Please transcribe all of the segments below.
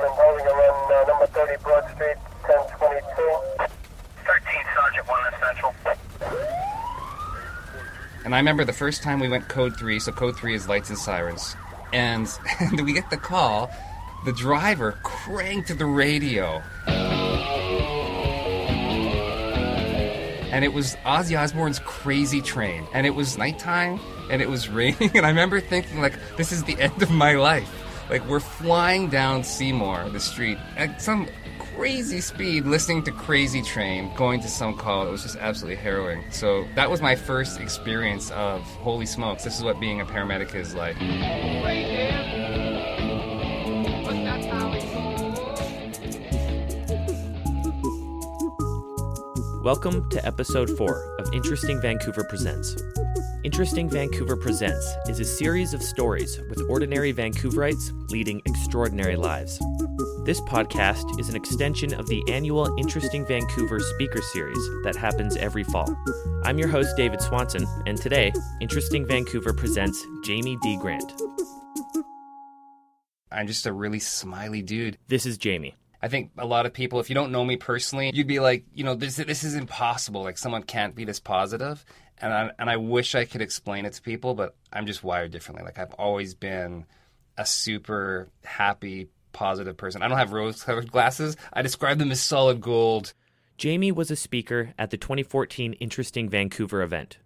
Around uh, number 30 Broad Street, 1022. 13 Sergeant 1 Central. And I remember the first time we went code three, so code three is lights and sirens. And, and we get the call, the driver cranked the radio. And it was Ozzy Osbourne's Crazy Train. And it was nighttime, and it was raining. And I remember thinking, like, this is the end of my life. Like, we're flying down Seymour, the street, at some crazy speed, listening to Crazy Train, going to some call. It was just absolutely harrowing. So that was my first experience of, holy smokes, this is what being a paramedic is like. Welcome to episode 4 of Interesting Vancouver Presents. Interesting Vancouver Presents is a series of stories with ordinary Vancouverites leading extraordinary lives. This podcast is an extension of the annual Interesting Vancouver speaker series that happens every fall. I'm your host, David Swanson, and today, Interesting Vancouver presents Jamie D. Grant. I'm just a really smiley dude. This is Jamie. I think a lot of people, if you don't know me personally, you'd be like, you know, this this is impossible. Like someone can't be this positive, and I, and I wish I could explain it to people, but I'm just wired differently. Like I've always been a super happy, positive person. I don't have rose-colored glasses. I describe them as solid gold. Jamie was a speaker at the 2014 Interesting Vancouver event.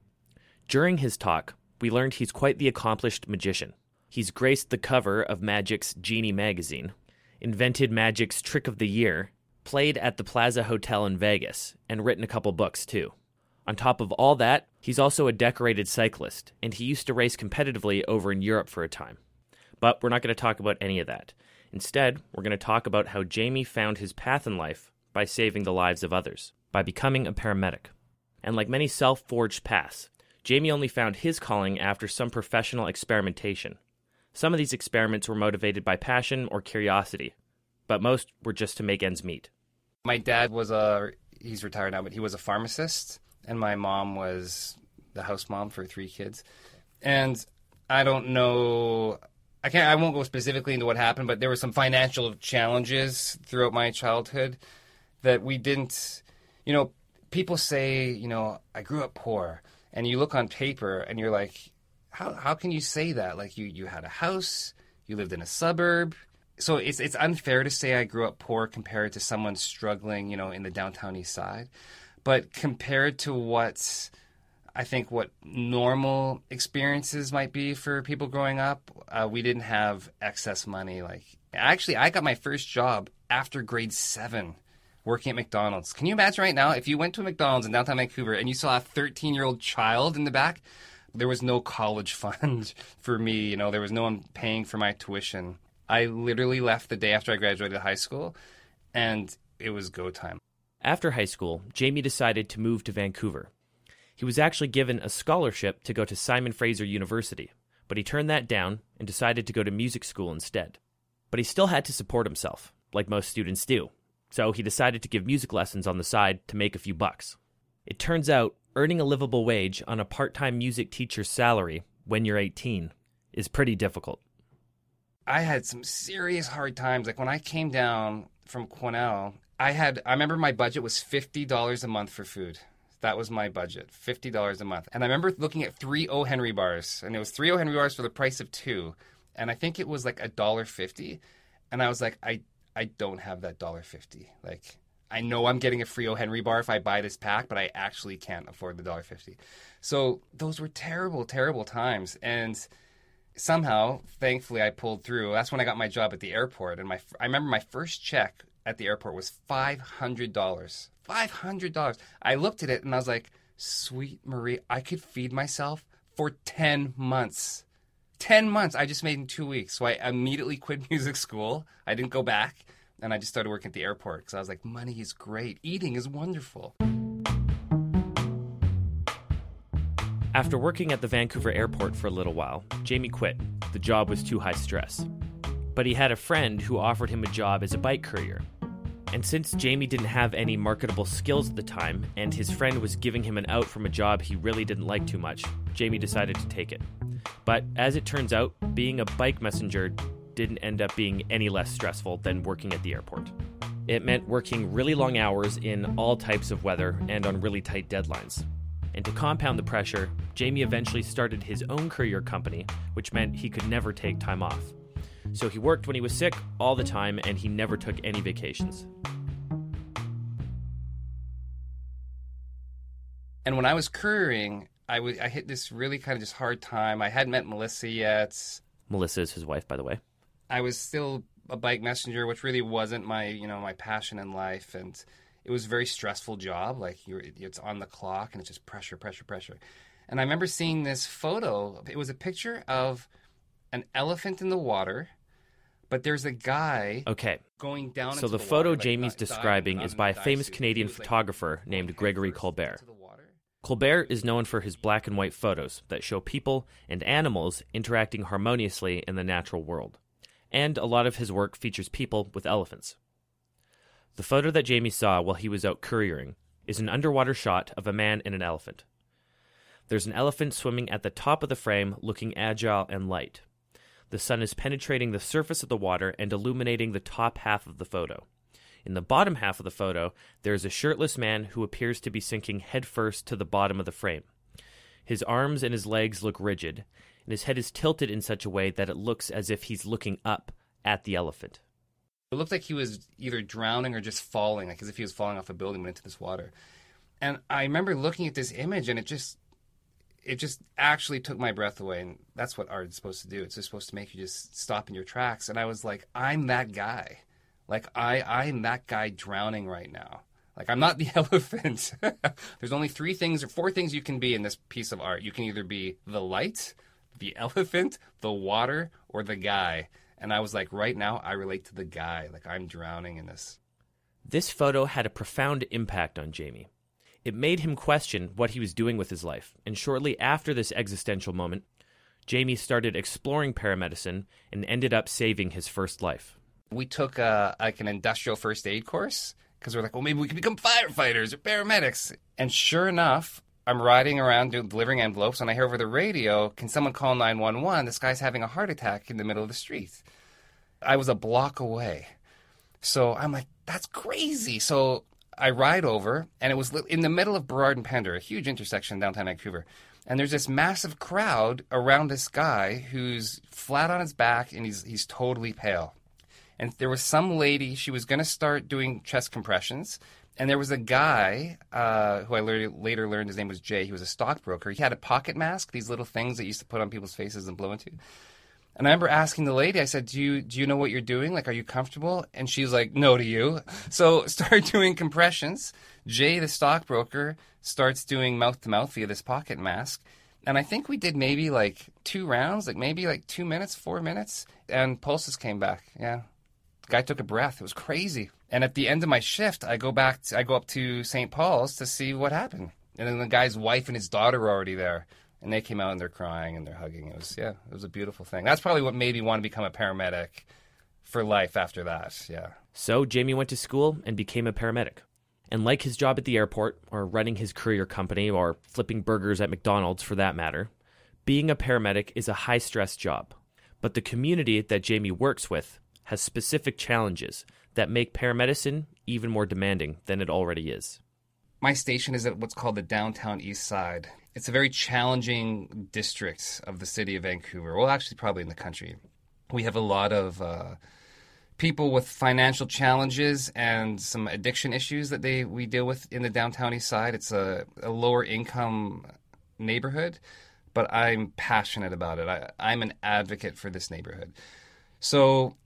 During his talk, we learned he's quite the accomplished magician. He's graced the cover of Magic's Genii magazine, invented Magic's Trick of the Year, played at the Plaza Hotel in Vegas, and written a couple books too. On top of all that, he's also a decorated cyclist, and he used to race competitively over in Europe for a time. But we're not going to talk about any of that. Instead, we're going to talk about how Jamie found his path in life by saving the lives of others, by becoming a paramedic. And like many self forged paths, Jamie only found his calling after some professional experimentation. Some of these experiments were motivated by passion or curiosity, but most were just to make ends meet. My dad was a he's retired now, but he was a pharmacist, and my mom was the house mom for three kids. And I don't know I can't I won't go specifically into what happened, but there were some financial challenges throughout my childhood that we didn't you know, people say, you know, I grew up poor and you look on paper and you're like how how can you say that? Like you you had a house, you lived in a suburb. So it's it's unfair to say I grew up poor compared to someone struggling, you know, in the downtown east side. But compared to what I think what normal experiences might be for people growing up, uh, we didn't have excess money. Like actually, I got my first job after grade seven working at McDonald's. Can you imagine right now if you went to a McDonald's in downtown Vancouver and you saw a 13 year old child in the back? there was no college fund for me. You know, there was no one paying for my tuition. I literally left the day after I graduated high school, and it was go time. After high school, Jamie decided to move to Vancouver. He was actually given a scholarship to go to Simon Fraser University, but he turned that down and decided to go to music school instead. But he still had to support himself, like most students do, so he decided to give music lessons on the side to make a few bucks. It turns out earning a livable wage on a part time music teacher's salary when you're 18 is pretty difficult. I had some serious hard times. Like when I came down from Quesnel, I had, I remember my budget was $50 a month for food. That was my budget, $50 a month. And I remember looking at three O. Henry bars, and it was three O. Henry bars for the price of two. And I think it was like a dollar fifty. And I was like, I, I don't have that dollar fifty. Like, I know I'm getting a free O. Henry bar if I buy this pack, but I actually can't afford the dollar fifty. So those were terrible, terrible times. And somehow, thankfully, I pulled through. That's when I got my job at the airport. And my I remember my first check at the airport was five hundred dollars. Five hundred dollars. I looked at it and I was like, "Sweet Marie, I could feed myself for ten months." 10 months I just made in two weeks. So I immediately quit music school. I didn't go back and I just started working at the airport because I was like, money is great, eating is wonderful. After working at the Vancouver airport for a little while, Jamie quit. The job was too high stress. But he had a friend who offered him a job as a bike courier. And since Jamie didn't have any marketable skills at the time, and his friend was giving him an out from a job he really didn't like too much, Jamie decided to take it. But as it turns out, being a bike messenger didn't end up being any less stressful than working at the airport. It meant working really long hours in all types of weather and on really tight deadlines. And to compound the pressure, Jamie eventually started his own courier company, which meant he could never take time off. So he worked when he was sick all the time and he never took any vacations. And when I was couriering, I hit this really kind of just hard time. I hadn't met Melissa yet. Melissa is his wife, by the way. I was still a bike messenger, which really wasn't my you know my passion in life, and it was a very stressful job. Like you're it's on the clock and it's just pressure, pressure, pressure. And I remember seeing this photo. It was a picture of an elephant in the water, but there's a guy Okay, going down. so into the the photo water, like, Jamie's uh, not- describing is by a dive famous suit. Canadian He was, like, photographer named head Gregory first Colbert. into the water. Colbert is known for his black and white photos that show people and animals interacting harmoniously in the natural world. And a lot of his work features people with elephants. The photo that Jamie saw while he was out couriering is an underwater shot of a man and an elephant. There's an elephant swimming at the top of the frame, looking agile and light. The sun is penetrating the surface of the water and illuminating the top half of the photo. In the bottom half of the photo, there is a shirtless man who appears to be sinking headfirst to the bottom of the frame. His arms and his legs look rigid, and his head is tilted in such a way that it looks as if he's looking up at the elephant. It looked like he was either drowning or just falling, like as if he was falling off a building went into this water. And I remember looking at this image, and it just, it just actually took my breath away. And that's what art is supposed to do. It's just supposed to make you just stop in your tracks. And I was like, I'm that guy. Like I, I'm that guy drowning right now. Like I'm not the elephant. There's only three things or four things you can be in this piece of art. You can either be the light, the elephant, the water, or the guy. And I was like, right now, I relate to the guy. Like I'm drowning in this. This photo had a profound impact on Jamie. It made him question what he was doing with his life, and shortly after this existential moment, Jamie started exploring paramedicine and ended up saving his first life. We took uh, like an industrial first aid course because we're like, well, maybe we can become firefighters or paramedics. And sure enough, I'm riding around delivering envelopes, and I hear over the radio, "Can someone call 911? This guy's having a heart attack in the middle of the street." I was a block away. So I'm like, that's crazy. So I ride over, and it was in the middle of Burrard and Pender, a huge intersection in downtown Vancouver. And there's this massive crowd around this guy who's flat on his back, and he's he's totally pale. And there was some lady, she was going to start doing chest compressions. And there was a guy uh, who I later, later learned his name was Jay. He was a stockbroker. He had a pocket mask, these little things that used to put on people's faces and blow into. And I remember asking the lady, I said, "Do you do you know what you're doing? Like, are you comfortable?" And she's like, "No, to you." So start doing compressions. Jay, the stockbroker, starts doing mouth to mouth via this pocket mask. And I think we did maybe like two rounds, like maybe like two minutes, four minutes, and pulses came back. Yeah, guy took a breath. It was crazy. And at the end of my shift, I go back. To, I go up to St. Paul's to see what happened. And then the guy's wife and his daughter were already there, and they came out and they're crying and they're hugging. It was yeah, it was a beautiful thing. That's probably what made me want to become a paramedic for life after that. Yeah. So Jamie went to school and became a paramedic. And like his job at the airport, or running his courier company, or flipping burgers at McDonald's for that matter, being a paramedic is a high stress job. But the community that Jamie works with has specific challenges that make paramedicine even more demanding than it already is. My station is at what's called the downtown east side. It's a very challenging district of the city of Vancouver. Well, actually, probably in the country. We have a lot of uh, people with financial challenges and some addiction issues that they we deal with in the downtown east side. It's a, a lower income neighborhood, but I'm passionate about it. I, I'm an advocate for this neighborhood. So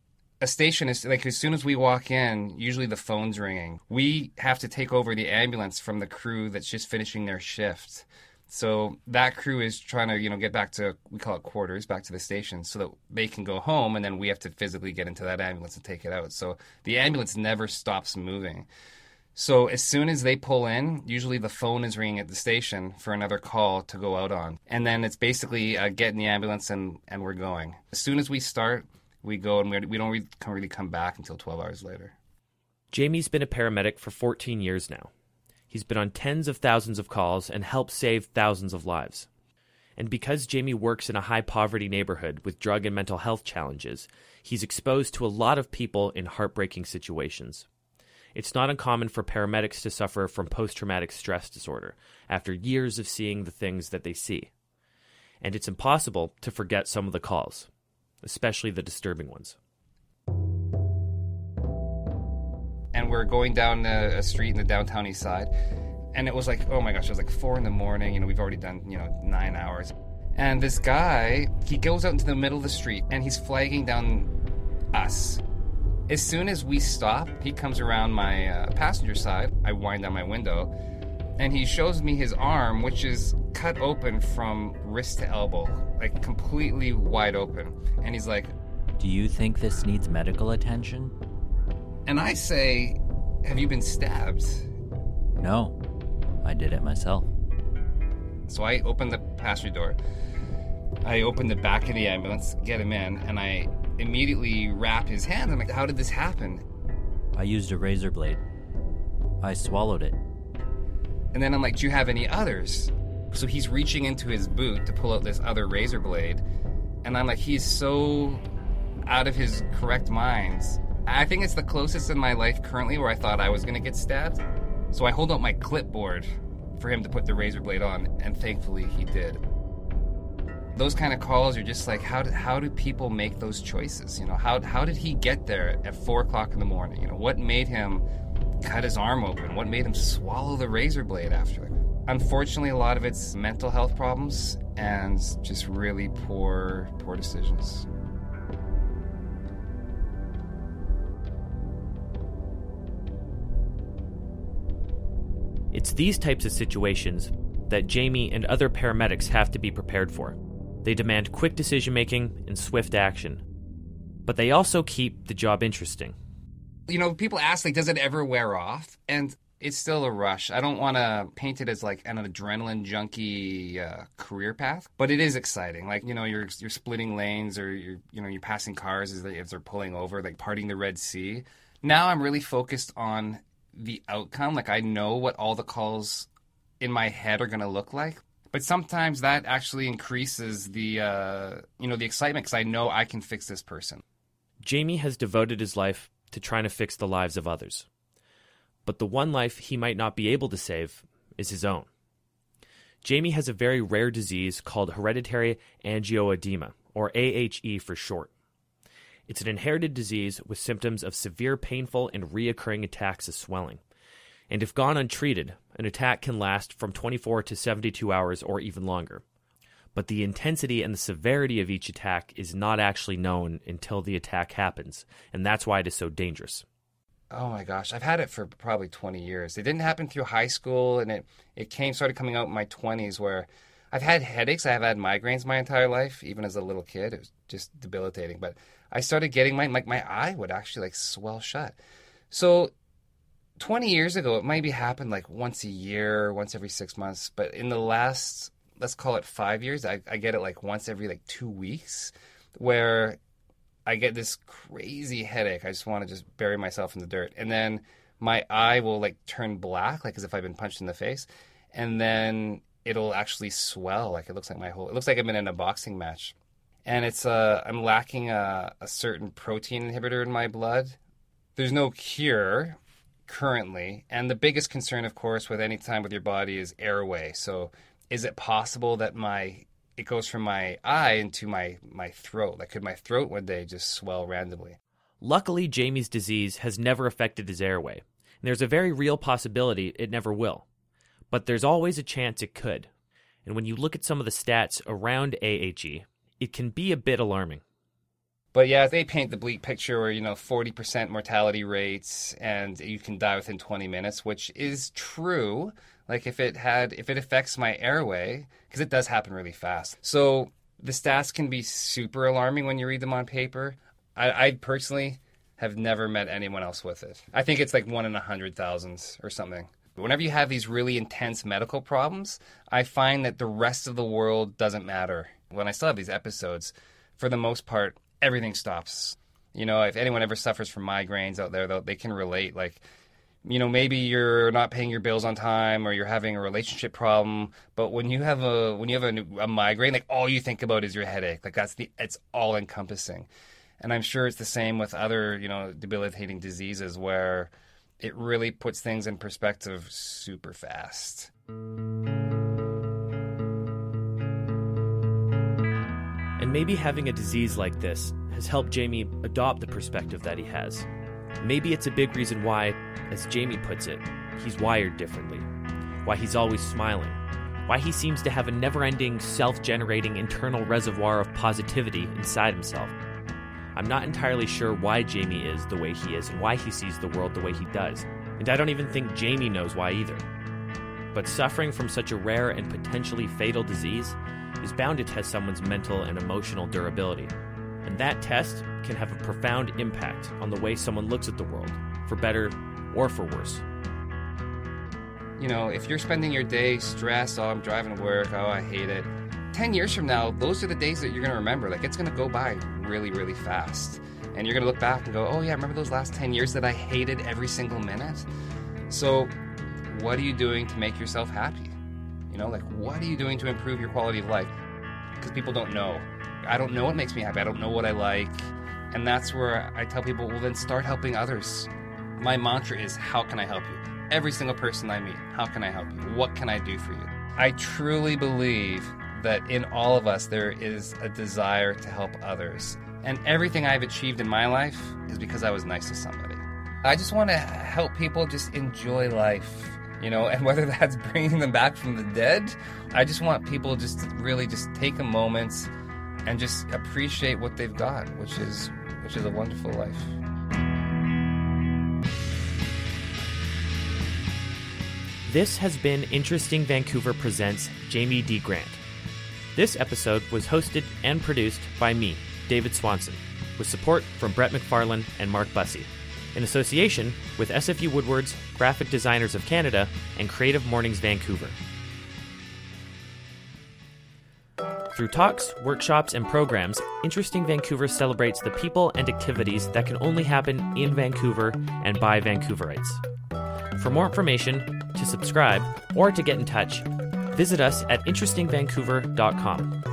a station is like as soon as we walk in, usually the phone's ringing. We have to take over the ambulance from the crew that's just finishing their shift. So that crew is trying to, you know, get back to we call it quarters, back to the station, so that they can go home, and then we have to physically get into that ambulance and take it out. So the ambulance never stops moving. So as soon as they pull in, usually the phone is ringing at the station for another call to go out on, and then it's basically uh, get in the ambulance and and we're going. As soon as we start, we go and we, we don't really come, really come back until 12 hours later. Jamie's been a paramedic for 14 years now. He's been on tens of thousands of calls and helped save thousands of lives. And because Jamie works in a high poverty neighborhood with drug and mental health challenges, he's exposed to a lot of people in heartbreaking situations. It's not uncommon for paramedics to suffer from post traumatic stress disorder after years of seeing the things that they see. And it's impossible to forget some of the calls, especially the disturbing ones. And we're going down a, a street in the downtown east side. And it was like oh my gosh it was like four in the morning you know we've already done you know nine hours. And this guy he goes out into the middle of the street and he's flagging down us. As soon as we stop he comes around my uh, passenger side. I wind down my window and he shows me his arm which is cut open from wrist to elbow like completely wide open. And he's like Do you think this needs medical attention? And i say have you been stabbed No. I did it myself. So I open the passenger door. I open the back of the ambulance, get him in, and I immediately wrap his hands. I'm like, how did this happen? I used a razor blade. I swallowed it. And then I'm like, do you have any others? So he's reaching into his boot to pull out this other razor blade. And I'm like, he's so out of his correct mind. I think it's the closest in my life currently where I thought I was going to get stabbed. So I hold out my clipboard for him to put the razor blade on, and thankfully he did. Those kind of calls are just like, how do, how do people make those choices? You know, how, how did he get there at four o'clock in the morning? You know, what made him cut his arm open? What made him swallow the razor blade after? Unfortunately, a lot of it's mental health problems and just really poor, poor decisions. It's these types of situations that Jamie and other paramedics have to be prepared for. They demand quick decision making and swift action. But they also keep the job interesting. You know, people ask, like, does it ever wear off? And it's still a rush. I don't want to paint it as like an adrenaline junkie uh, career path, but it is exciting. Like you know, you're you're splitting lanes, or you're you know you're passing cars as, they, as they're pulling over, like parting the Red Sea. Now I'm really focused on the outcome. Like I know what all the calls in my head are going to look like. But sometimes that actually increases the uh, you know the excitement because I know I can fix this person. Jamie has devoted his life to trying to fix the lives of others. But the one life he might not be able to save is his own. Jamie has a very rare disease called hereditary angioedema, or AHE for short. It's an inherited disease with symptoms of severe painful and reoccurring attacks of swelling. And if gone untreated, an attack can last from 24 to 72 hours or even longer. But the intensity and the severity of each attack is not actually known until the attack happens, and that's why it is so dangerous. Oh my gosh, I've had it for probably 20 years. It didn't happen through high school, and it it came started coming out in my 20s where I've had headaches. I have had migraines my entire life, even as a little kid. It was just debilitating. But I started getting my like my eye would actually like swell shut. So 20 years ago, it maybe happened like once a year, once every six months. But in the last, let's call it five years, I, I get it like once every like two weeks, where I get this crazy headache. I just want to just bury myself in the dirt. And then my eye will like turn black, like as if I've been punched in the face. And then it'll actually swell. Like it looks like my whole, it looks like I've been in a boxing match. And it's, uh, I'm lacking a, a certain protein inhibitor in my blood. There's no cure currently. And the biggest concern, of course, with any time with your body is airway. So is it possible that my it goes from my eye into my my throat. Like could my throat one day just swell randomly? Luckily, Jamie's disease has never affected his airway, and there's a very real possibility it never will. But there's always a chance it could. And when you look at some of the stats around AHE, it can be a bit alarming. But yeah, they paint the bleak picture where, you know, 40% mortality rates and you can die within 20 minutes, which is true. Like if it had, if it affects my airway, because it does happen really fast. So the stats can be super alarming when you read them on paper. I, I personally have never met anyone else with it. I think it's like one in a hundred thousands or something. Whenever you have these really intense medical problems, I find that the rest of the world doesn't matter. When I still have these episodes, for the most part, everything stops. You know, if anyone ever suffers from migraines out there, though, they can relate. Like, you know maybe you're not paying your bills on time or you're having a relationship problem but when you have a when you have a, a migraine like all you think about is your headache like that's the it's all encompassing and i'm sure it's the same with other you know debilitating diseases where it really puts things in perspective super fast And maybe having a disease like this has helped Jamie adopt the perspective that he has. Maybe it's a big reason why, as Jamie puts it, he's wired differently, why he's always smiling, why he seems to have a never ending, self generating internal reservoir of positivity inside himself. I'm not entirely sure why Jamie is the way he is and why he sees the world the way he does, and I don't even think Jamie knows why either. But suffering from such a rare and potentially fatal disease is bound to test someone's mental and emotional durability. And that test can have a profound impact on the way someone looks at the world, for better or for worse. you know if you're spending your day stressed oh i'm driving to work oh i hate it 10 years from now those are the days that you're going to remember. Like it's going to go by really really fast. And you're going to look back and go oh yeah remember those last 10 years that i hated every single minute? So what are you doing to make yourself happy? You know like what are you doing to improve your quality of life? Because people don't know. I don't know what makes me happy. I don't know what i like. And that's where i tell people well then start helping others. My mantra is how can i help you? Every single person i meet how can i help you? What can i do for you? I truly believe that in all of us there is a desire to help others and everything i've achieved in my life is because i was nice to somebody i just want to help people just enjoy life you know and whether that's bringing them back from the dead i just want people just to really just take a moment and just appreciate what they've got which is which is a wonderful life This has been Interesting Vancouver Presents Jamie D. Grant. This episode was hosted and produced by me, David Swanson, with support from Brett McFarlane and Mark Bussey, in association with SFU Woodward's Graphic Designers of Canada and Creative Mornings Vancouver. Through talks, workshops, and programs, Interesting Vancouver celebrates the people and activities that can only happen in Vancouver and by Vancouverites. For more information, to subscribe, or to get in touch, visit us at interestingvancouver.com.